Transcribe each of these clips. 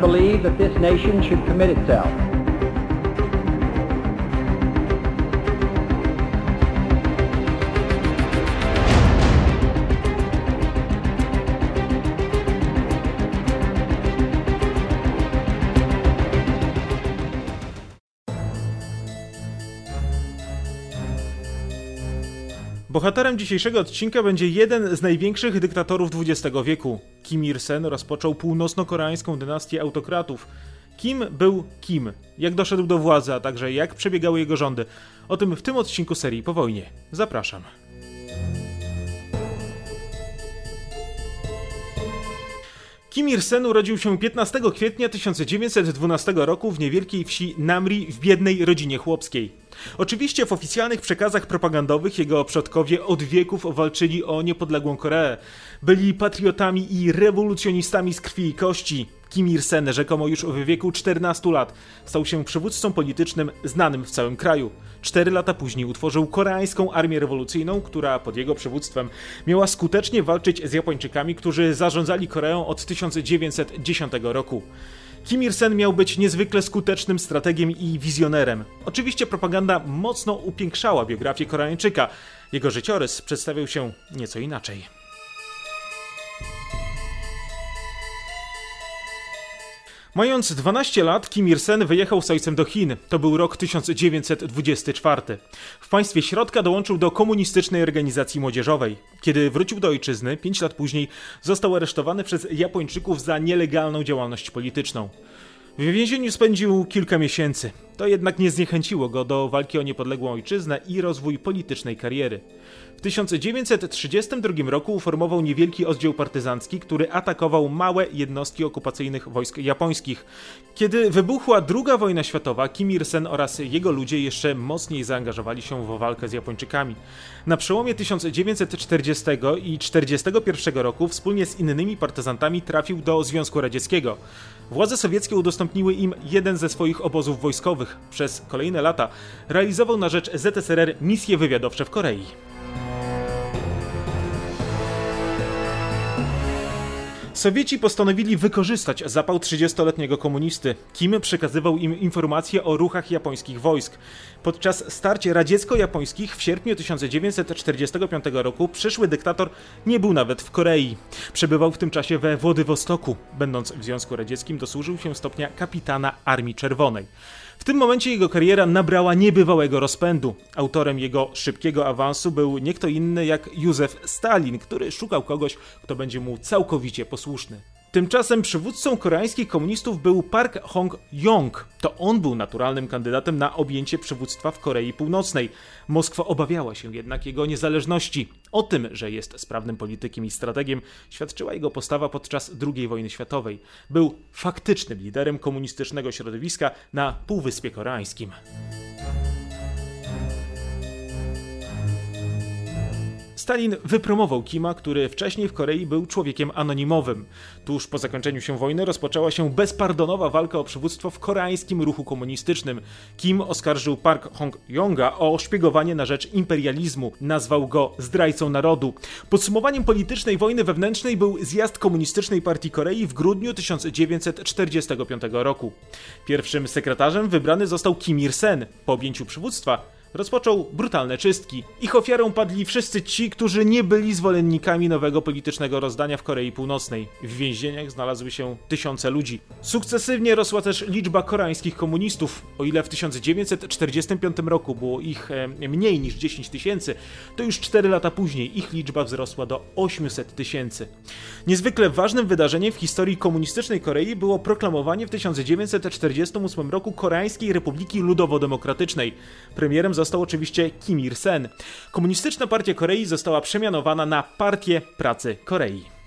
believe that this nation should commit itself Bohaterem dzisiejszego odcinka będzie jeden z największych dyktatorów XX wieku. Kim Il-sen rozpoczął północno-koreańską dynastię autokratów. Kim był Kim? Jak doszedł do władzy, a także jak przebiegały jego rządy? O tym w tym odcinku serii po wojnie. Zapraszam. Kim Il-sen urodził się 15 kwietnia 1912 roku w niewielkiej wsi Namri w biednej rodzinie chłopskiej. Oczywiście w oficjalnych przekazach propagandowych jego przodkowie od wieków walczyli o niepodległą Koreę. Byli patriotami i rewolucjonistami z krwi i kości. Kim Il-sen rzekomo już w wieku 14 lat stał się przywódcą politycznym znanym w całym kraju. Cztery lata później utworzył koreańską armię rewolucyjną, która pod jego przywództwem miała skutecznie walczyć z Japończykami, którzy zarządzali Koreą od 1910 roku. Kim Il-sen miał być niezwykle skutecznym strategiem i wizjonerem. Oczywiście propaganda mocno upiększała biografię Koreańczyka. Jego życiorys przedstawiał się nieco inaczej. Mając 12 lat, Kim Il-sen wyjechał z ojcem do Chin. To był rok 1924. W państwie środka dołączył do komunistycznej organizacji młodzieżowej. Kiedy wrócił do ojczyzny, 5 lat później został aresztowany przez Japończyków za nielegalną działalność polityczną. W więzieniu spędził kilka miesięcy. To jednak nie zniechęciło go do walki o niepodległą ojczyznę i rozwój politycznej kariery. W 1932 roku uformował niewielki oddział partyzancki, który atakował małe jednostki okupacyjnych wojsk japońskich. Kiedy wybuchła II wojna światowa, Kim Il-sen oraz jego ludzie jeszcze mocniej zaangażowali się w walkę z Japończykami. Na przełomie 1940 i 1941 roku wspólnie z innymi partyzantami trafił do Związku Radzieckiego. Władze sowieckie udostępniły im jeden ze swoich obozów wojskowych. Przez kolejne lata realizował na rzecz ZSRR misje wywiadowcze w Korei. Sowieci postanowili wykorzystać zapał 30-letniego komunisty. Kim przekazywał im informacje o ruchach japońskich wojsk. Podczas starć radziecko-japońskich w sierpniu 1945 roku przyszły dyktator nie był nawet w Korei. Przebywał w tym czasie we Władywostoku. Będąc w Związku Radzieckim dosłużył się stopnia kapitana Armii Czerwonej. W tym momencie jego kariera nabrała niebywałego rozpędu. Autorem jego szybkiego awansu był nie kto inny jak Józef Stalin, który szukał kogoś, kto będzie mu całkowicie posłuszny. Tymczasem przywódcą koreańskich komunistów był Park Hong-yong. To on był naturalnym kandydatem na objęcie przywództwa w Korei Północnej. Moskwa obawiała się jednak jego niezależności. O tym, że jest sprawnym politykiem i strategiem, świadczyła jego postawa podczas II wojny światowej. Był faktycznym liderem komunistycznego środowiska na Półwyspie Koreańskim. Stalin wypromował Kima, który wcześniej w Korei był człowiekiem anonimowym. Tuż po zakończeniu się wojny rozpoczęła się bezpardonowa walka o przywództwo w koreańskim ruchu komunistycznym. Kim oskarżył Park Hong-yonga o szpiegowanie na rzecz imperializmu. Nazwał go zdrajcą narodu. Podsumowaniem politycznej wojny wewnętrznej był zjazd Komunistycznej Partii Korei w grudniu 1945 roku. Pierwszym sekretarzem wybrany został Kim Il-sen. Po objęciu przywództwa rozpoczął brutalne czystki. Ich ofiarą padli wszyscy ci, którzy nie byli zwolennikami nowego politycznego rozdania w Korei Północnej. W więzieniach znalazły się tysiące ludzi. Sukcesywnie rosła też liczba koreańskich komunistów. O ile w 1945 roku było ich e, mniej niż 10 tysięcy, to już 4 lata później ich liczba wzrosła do 800 tysięcy. Niezwykle ważnym wydarzeniem w historii komunistycznej Korei było proklamowanie w 1948 roku Koreańskiej Republiki Ludowo-Demokratycznej. Premierem został oczywiście Kim Il-sen. Komunistyczna Partia Korei została przemianowana na Partię Pracy Korei.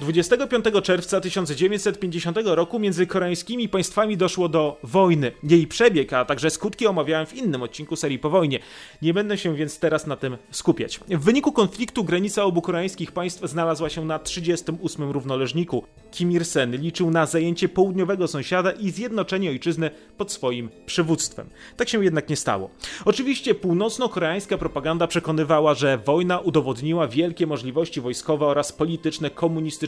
25 czerwca 1950 roku między koreańskimi państwami doszło do wojny. Jej przebieg, a także skutki omawiałem w innym odcinku serii po wojnie. Nie będę się więc teraz na tym skupiać. W wyniku konfliktu granica obu koreańskich państw znalazła się na 38 równoleżniku. Kim Il-sen liczył na zajęcie południowego sąsiada i zjednoczenie ojczyzny pod swoim przywództwem. Tak się jednak nie stało. Oczywiście północno-koreańska propaganda przekonywała, że wojna udowodniła wielkie możliwości wojskowe oraz polityczne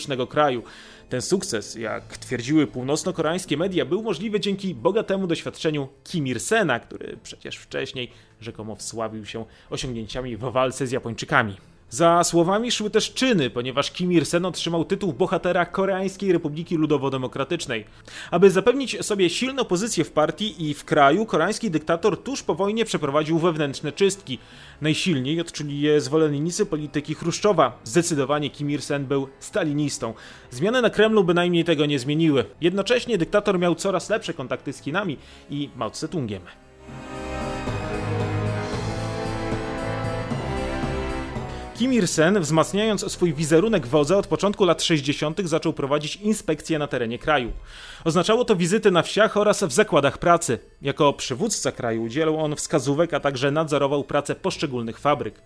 komunistycznego kraju. Ten sukces, jak twierdziły północno-koreańskie media, był możliwy dzięki bogatemu doświadczeniu Kim Il-sena, który przecież wcześniej rzekomo wsławił się osiągnięciami w walce z Japończykami. Za słowami szły też czyny, ponieważ Kim Il-sen otrzymał tytuł bohatera Koreańskiej Republiki Ludowo-Demokratycznej. Aby zapewnić sobie silną pozycję w partii i w kraju, koreański dyktator tuż po wojnie przeprowadził wewnętrzne czystki. Najsilniej odczuli je zwolennicy polityki Chruszczowa. Zdecydowanie Kim Il-sen był stalinistą. Zmiany na Kremlu bynajmniej tego nie zmieniły. Jednocześnie dyktator miał coraz lepsze kontakty z Chinami i Mao Tse-tungiem. Kim Il-sen, wzmacniając swój wizerunek wodza od początku lat 60., zaczął prowadzić inspekcje na terenie kraju. Oznaczało to wizyty na wsiach oraz w zakładach pracy. Jako przywódca kraju udzielał on wskazówek, a także nadzorował pracę poszczególnych fabryk.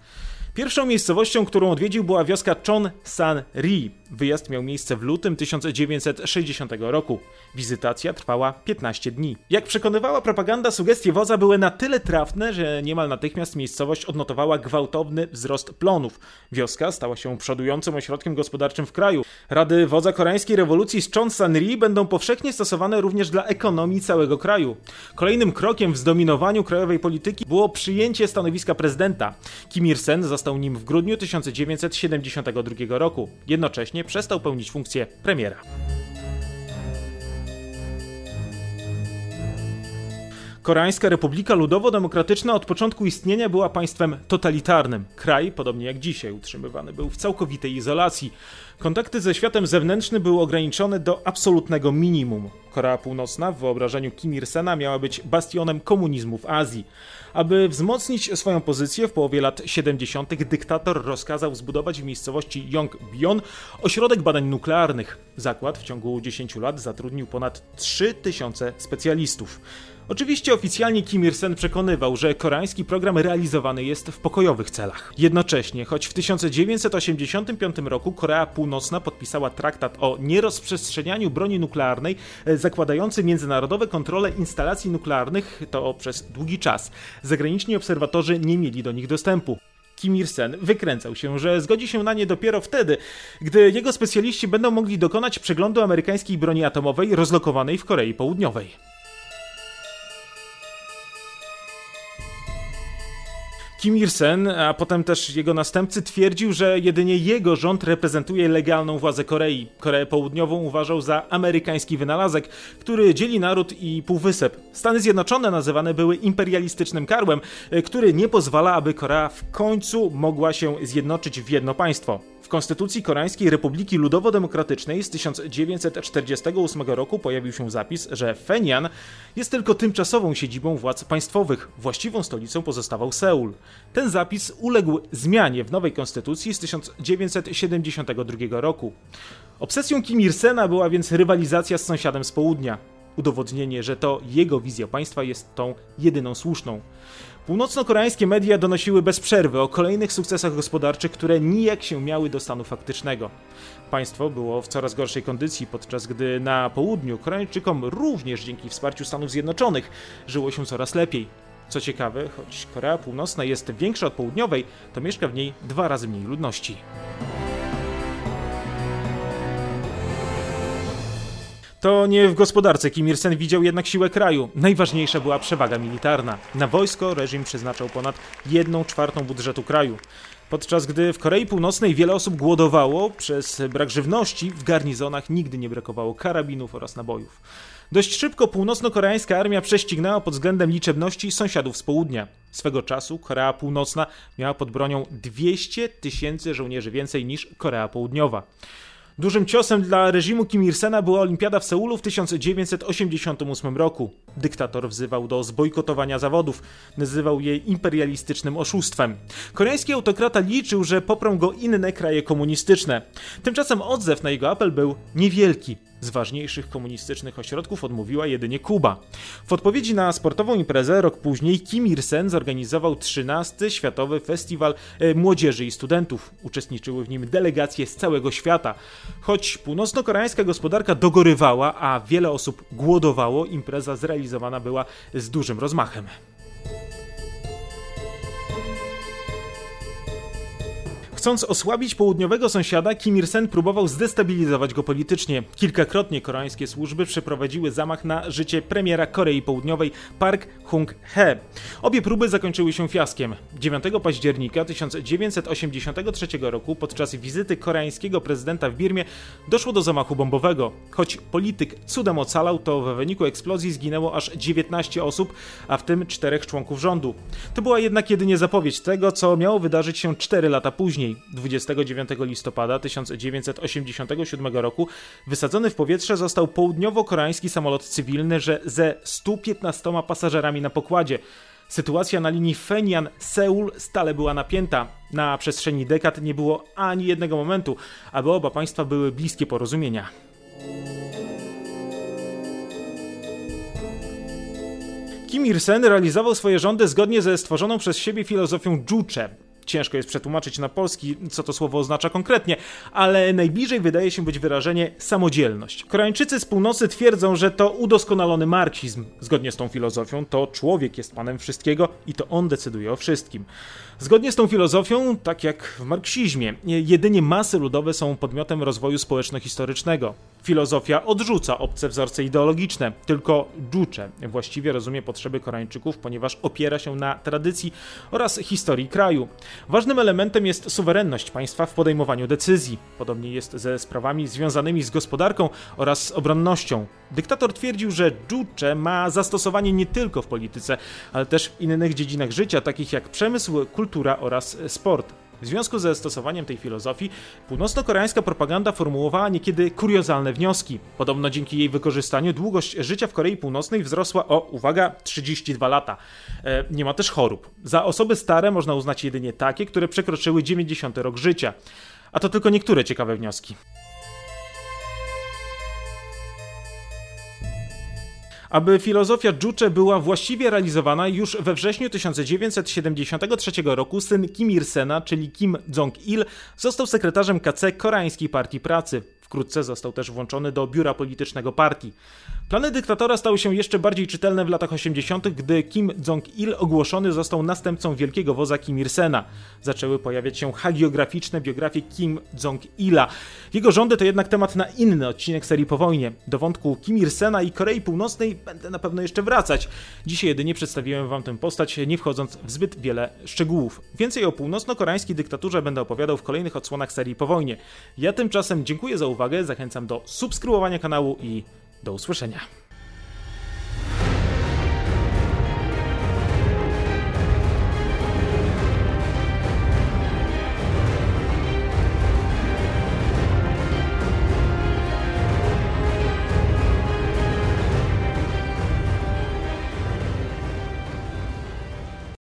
Pierwszą miejscowością, którą odwiedził była wioska Chon San Ri. Wyjazd miał miejsce w lutym 1960 roku. Wizytacja trwała 15 dni. Jak przekonywała propaganda, sugestie wodza były na tyle trafne, że niemal natychmiast miejscowość odnotowała gwałtowny wzrost plonów. Wioska stała się przodującym ośrodkiem gospodarczym w kraju. Rady wodza koreańskiej rewolucji z Chon San Ri będą powszechnie stosowane również dla ekonomii całego kraju. Kolejnym krokiem w zdominowaniu krajowej polityki było przyjęcie stanowiska prezydenta. Kim Il-sen został nim w grudniu 1972 roku. Jednocześnie przestał pełnić funkcję premiera. Koreańska Republika Ludowo-Demokratyczna od początku istnienia była państwem totalitarnym. Kraj, podobnie jak dzisiaj, utrzymywany był w całkowitej izolacji. Kontakty ze światem zewnętrznym były ograniczone do absolutnego minimum. Korea Północna w wyobrażeniu Kim Il-sena miała być bastionem komunizmu w Azji. Aby wzmocnić swoją pozycję w połowie lat 70. dyktator rozkazał zbudować w miejscowości Yongbyon ośrodek badań nuklearnych. Zakład w ciągu 10 lat zatrudnił ponad 3000 specjalistów. Oczywiście oficjalnie Kim Il-sen przekonywał, że koreański program realizowany jest w pokojowych celach. Jednocześnie, choć w 1985 roku Korea Północna podpisała traktat o nierozprzestrzenianiu broni nuklearnej, e, zakładający międzynarodowe kontrole instalacji nuklearnych, to przez długi czas. Zagraniczni obserwatorzy nie mieli do nich dostępu. Kim Il-sen wykręcał się, że zgodzi się na nie dopiero wtedy, gdy jego specjaliści będą mogli dokonać przeglądu amerykańskiej broni atomowej rozlokowanej w Korei Południowej. Kim Il-sen, a potem też jego następcy twierdził, że jedynie jego rząd reprezentuje legalną władzę Korei. Koreę Południową uważał za amerykański wynalazek, który dzieli naród i półwysep. Stany Zjednoczone nazywane były imperialistycznym karłem, który nie pozwala, aby Korea w końcu mogła się zjednoczyć w jedno państwo. W Konstytucji Koreańskiej Republiki Ludowo-Demokratycznej z 1948 roku pojawił się zapis, że Fenian jest tylko tymczasową siedzibą władz państwowych. Właściwą stolicą pozostawał Seul. Ten zapis uległ zmianie w nowej konstytucji z 1972 roku. Obsesją Kim Il-sena była więc rywalizacja z sąsiadem z południa. Udowodnienie, że to jego wizja państwa jest tą jedyną słuszną. Północno-koreańskie media donosiły bez przerwy o kolejnych sukcesach gospodarczych, które nijak się miały do stanu faktycznego. Państwo było w coraz gorszej kondycji, podczas gdy na południu Koreańczykom również dzięki wsparciu Stanów Zjednoczonych żyło się coraz lepiej. Co ciekawe, choć Korea Północna jest większa od południowej, to mieszka w niej dwa razy mniej ludności. To nie w gospodarce Kim Il-sen widział jednak siłę kraju. Najważniejsza była przewaga militarna. Na wojsko reżim przeznaczał ponad 1 czwartą budżetu kraju. Podczas gdy w Korei Północnej wiele osób głodowało przez brak żywności, w garnizonach nigdy nie brakowało karabinów oraz nabojów. Dość szybko północno-koreańska armia prześcignęła pod względem liczebności sąsiadów z południa. Swego czasu Korea Północna miała pod bronią 200 tysięcy żołnierzy więcej niż Korea Południowa. Dużym ciosem dla reżimu Kim Il-sena była olimpiada w Seulu w 1988 roku. Dyktator wzywał do zbojkotowania zawodów, nazywał je imperialistycznym oszustwem. Koreański autokrata liczył, że poprą go inne kraje komunistyczne. Tymczasem odzew na jego apel był niewielki. Z ważniejszych komunistycznych ośrodków odmówiła jedynie Kuba. W odpowiedzi na sportową imprezę rok później Kim Il-sen zorganizował 13. Światowy Festiwal e, Młodzieży i Studentów. Uczestniczyły w nim delegacje z całego świata. Choć północno-koreańska gospodarka dogorywała, a wiele osób głodowało, impreza zrealizowana była z dużym rozmachem. Chcąc osłabić południowego sąsiada, Kim Il-sen próbował zdestabilizować go politycznie. Kilkakrotnie koreańskie służby przeprowadziły zamach na życie premiera Korei Południowej Park Chung-hee. Obie próby zakończyły się fiaskiem. 9 października 1983 roku podczas wizyty koreańskiego prezydenta w Birmie doszło do zamachu bombowego. Choć polityk cudem ocalał, to w wyniku eksplozji zginęło aż 19 osób, a w tym czterech członków rządu. To była jednak jedynie zapowiedź tego, co miało wydarzyć się 4 lata później. 29 listopada 1987 roku wysadzony w powietrze został południowo-koreański samolot cywilny, że ze 115 pasażerami na pokładzie. Sytuacja na linii Fenian-Seul stale była napięta. Na przestrzeni dekad nie było ani jednego momentu, aby oba państwa były bliskie porozumienia. Kim Il-sen realizował swoje rządy zgodnie ze stworzoną przez siebie filozofią Juche, ciężko jest przetłumaczyć na polski, co to słowo oznacza konkretnie, ale najbliżej wydaje się być wyrażenie samodzielność. Koreańczycy z północy twierdzą, że to udoskonalony marksizm. Zgodnie z tą filozofią, to człowiek jest panem wszystkiego i to on decyduje o wszystkim. Zgodnie z tą filozofią, tak jak w marksizmie, jedynie masy ludowe są podmiotem rozwoju społeczno-historycznego. Filozofia odrzuca obce wzorce ideologiczne, tylko Juche właściwie rozumie potrzeby Koreańczyków, ponieważ opiera się na tradycji oraz historii kraju. Ważnym elementem jest suwerenność państwa w podejmowaniu decyzji. Podobnie jest ze sprawami związanymi z gospodarką oraz obronnością. Dyktator twierdził, że Juche ma zastosowanie nie tylko w polityce, ale też w innych dziedzinach życia, takich jak przemysł, kultura oraz sport. W związku ze stosowaniem tej filozofii, północno-koreańska propaganda formułowała niekiedy kuriozalne wnioski. Podobno dzięki jej wykorzystaniu długość życia w Korei Północnej wzrosła o, uwaga, 32 lata. E, nie ma też chorób. Za osoby stare można uznać jedynie takie, które przekroczyły 90 rok życia. A to tylko niektóre ciekawe wnioski. Aby filozofia Juche była właściwie realizowana, już we wrześniu 1973 roku syn Kim Il-sena, czyli Kim Jong-il, został sekretarzem KC Koreańskiej Partii Pracy. Wkrótce został też włączony do biura politycznego partii. Plany dyktatora stały się jeszcze bardziej czytelne w latach 80., gdy Kim Jong-il ogłoszony został następcą wielkiego woza Kim Il-sena. Zaczęły pojawiać się hagiograficzne biografie Kim Jong-ila. Jego rządy to jednak temat na inny odcinek serii po wojnie. Do wątku Kim Il-sena i Korei Północnej będę na pewno jeszcze wracać. Dzisiaj jedynie przedstawiłem wam tę postać, nie wchodząc w zbyt wiele szczegółów. Więcej o północno-koreańskiej dyktaturze będę opowiadał w kolejnych odsłonach serii po wojnie. Ja tymczasem dziękuję za uwagę, zachęcam do subskrybowania kanału i do usłyszenia.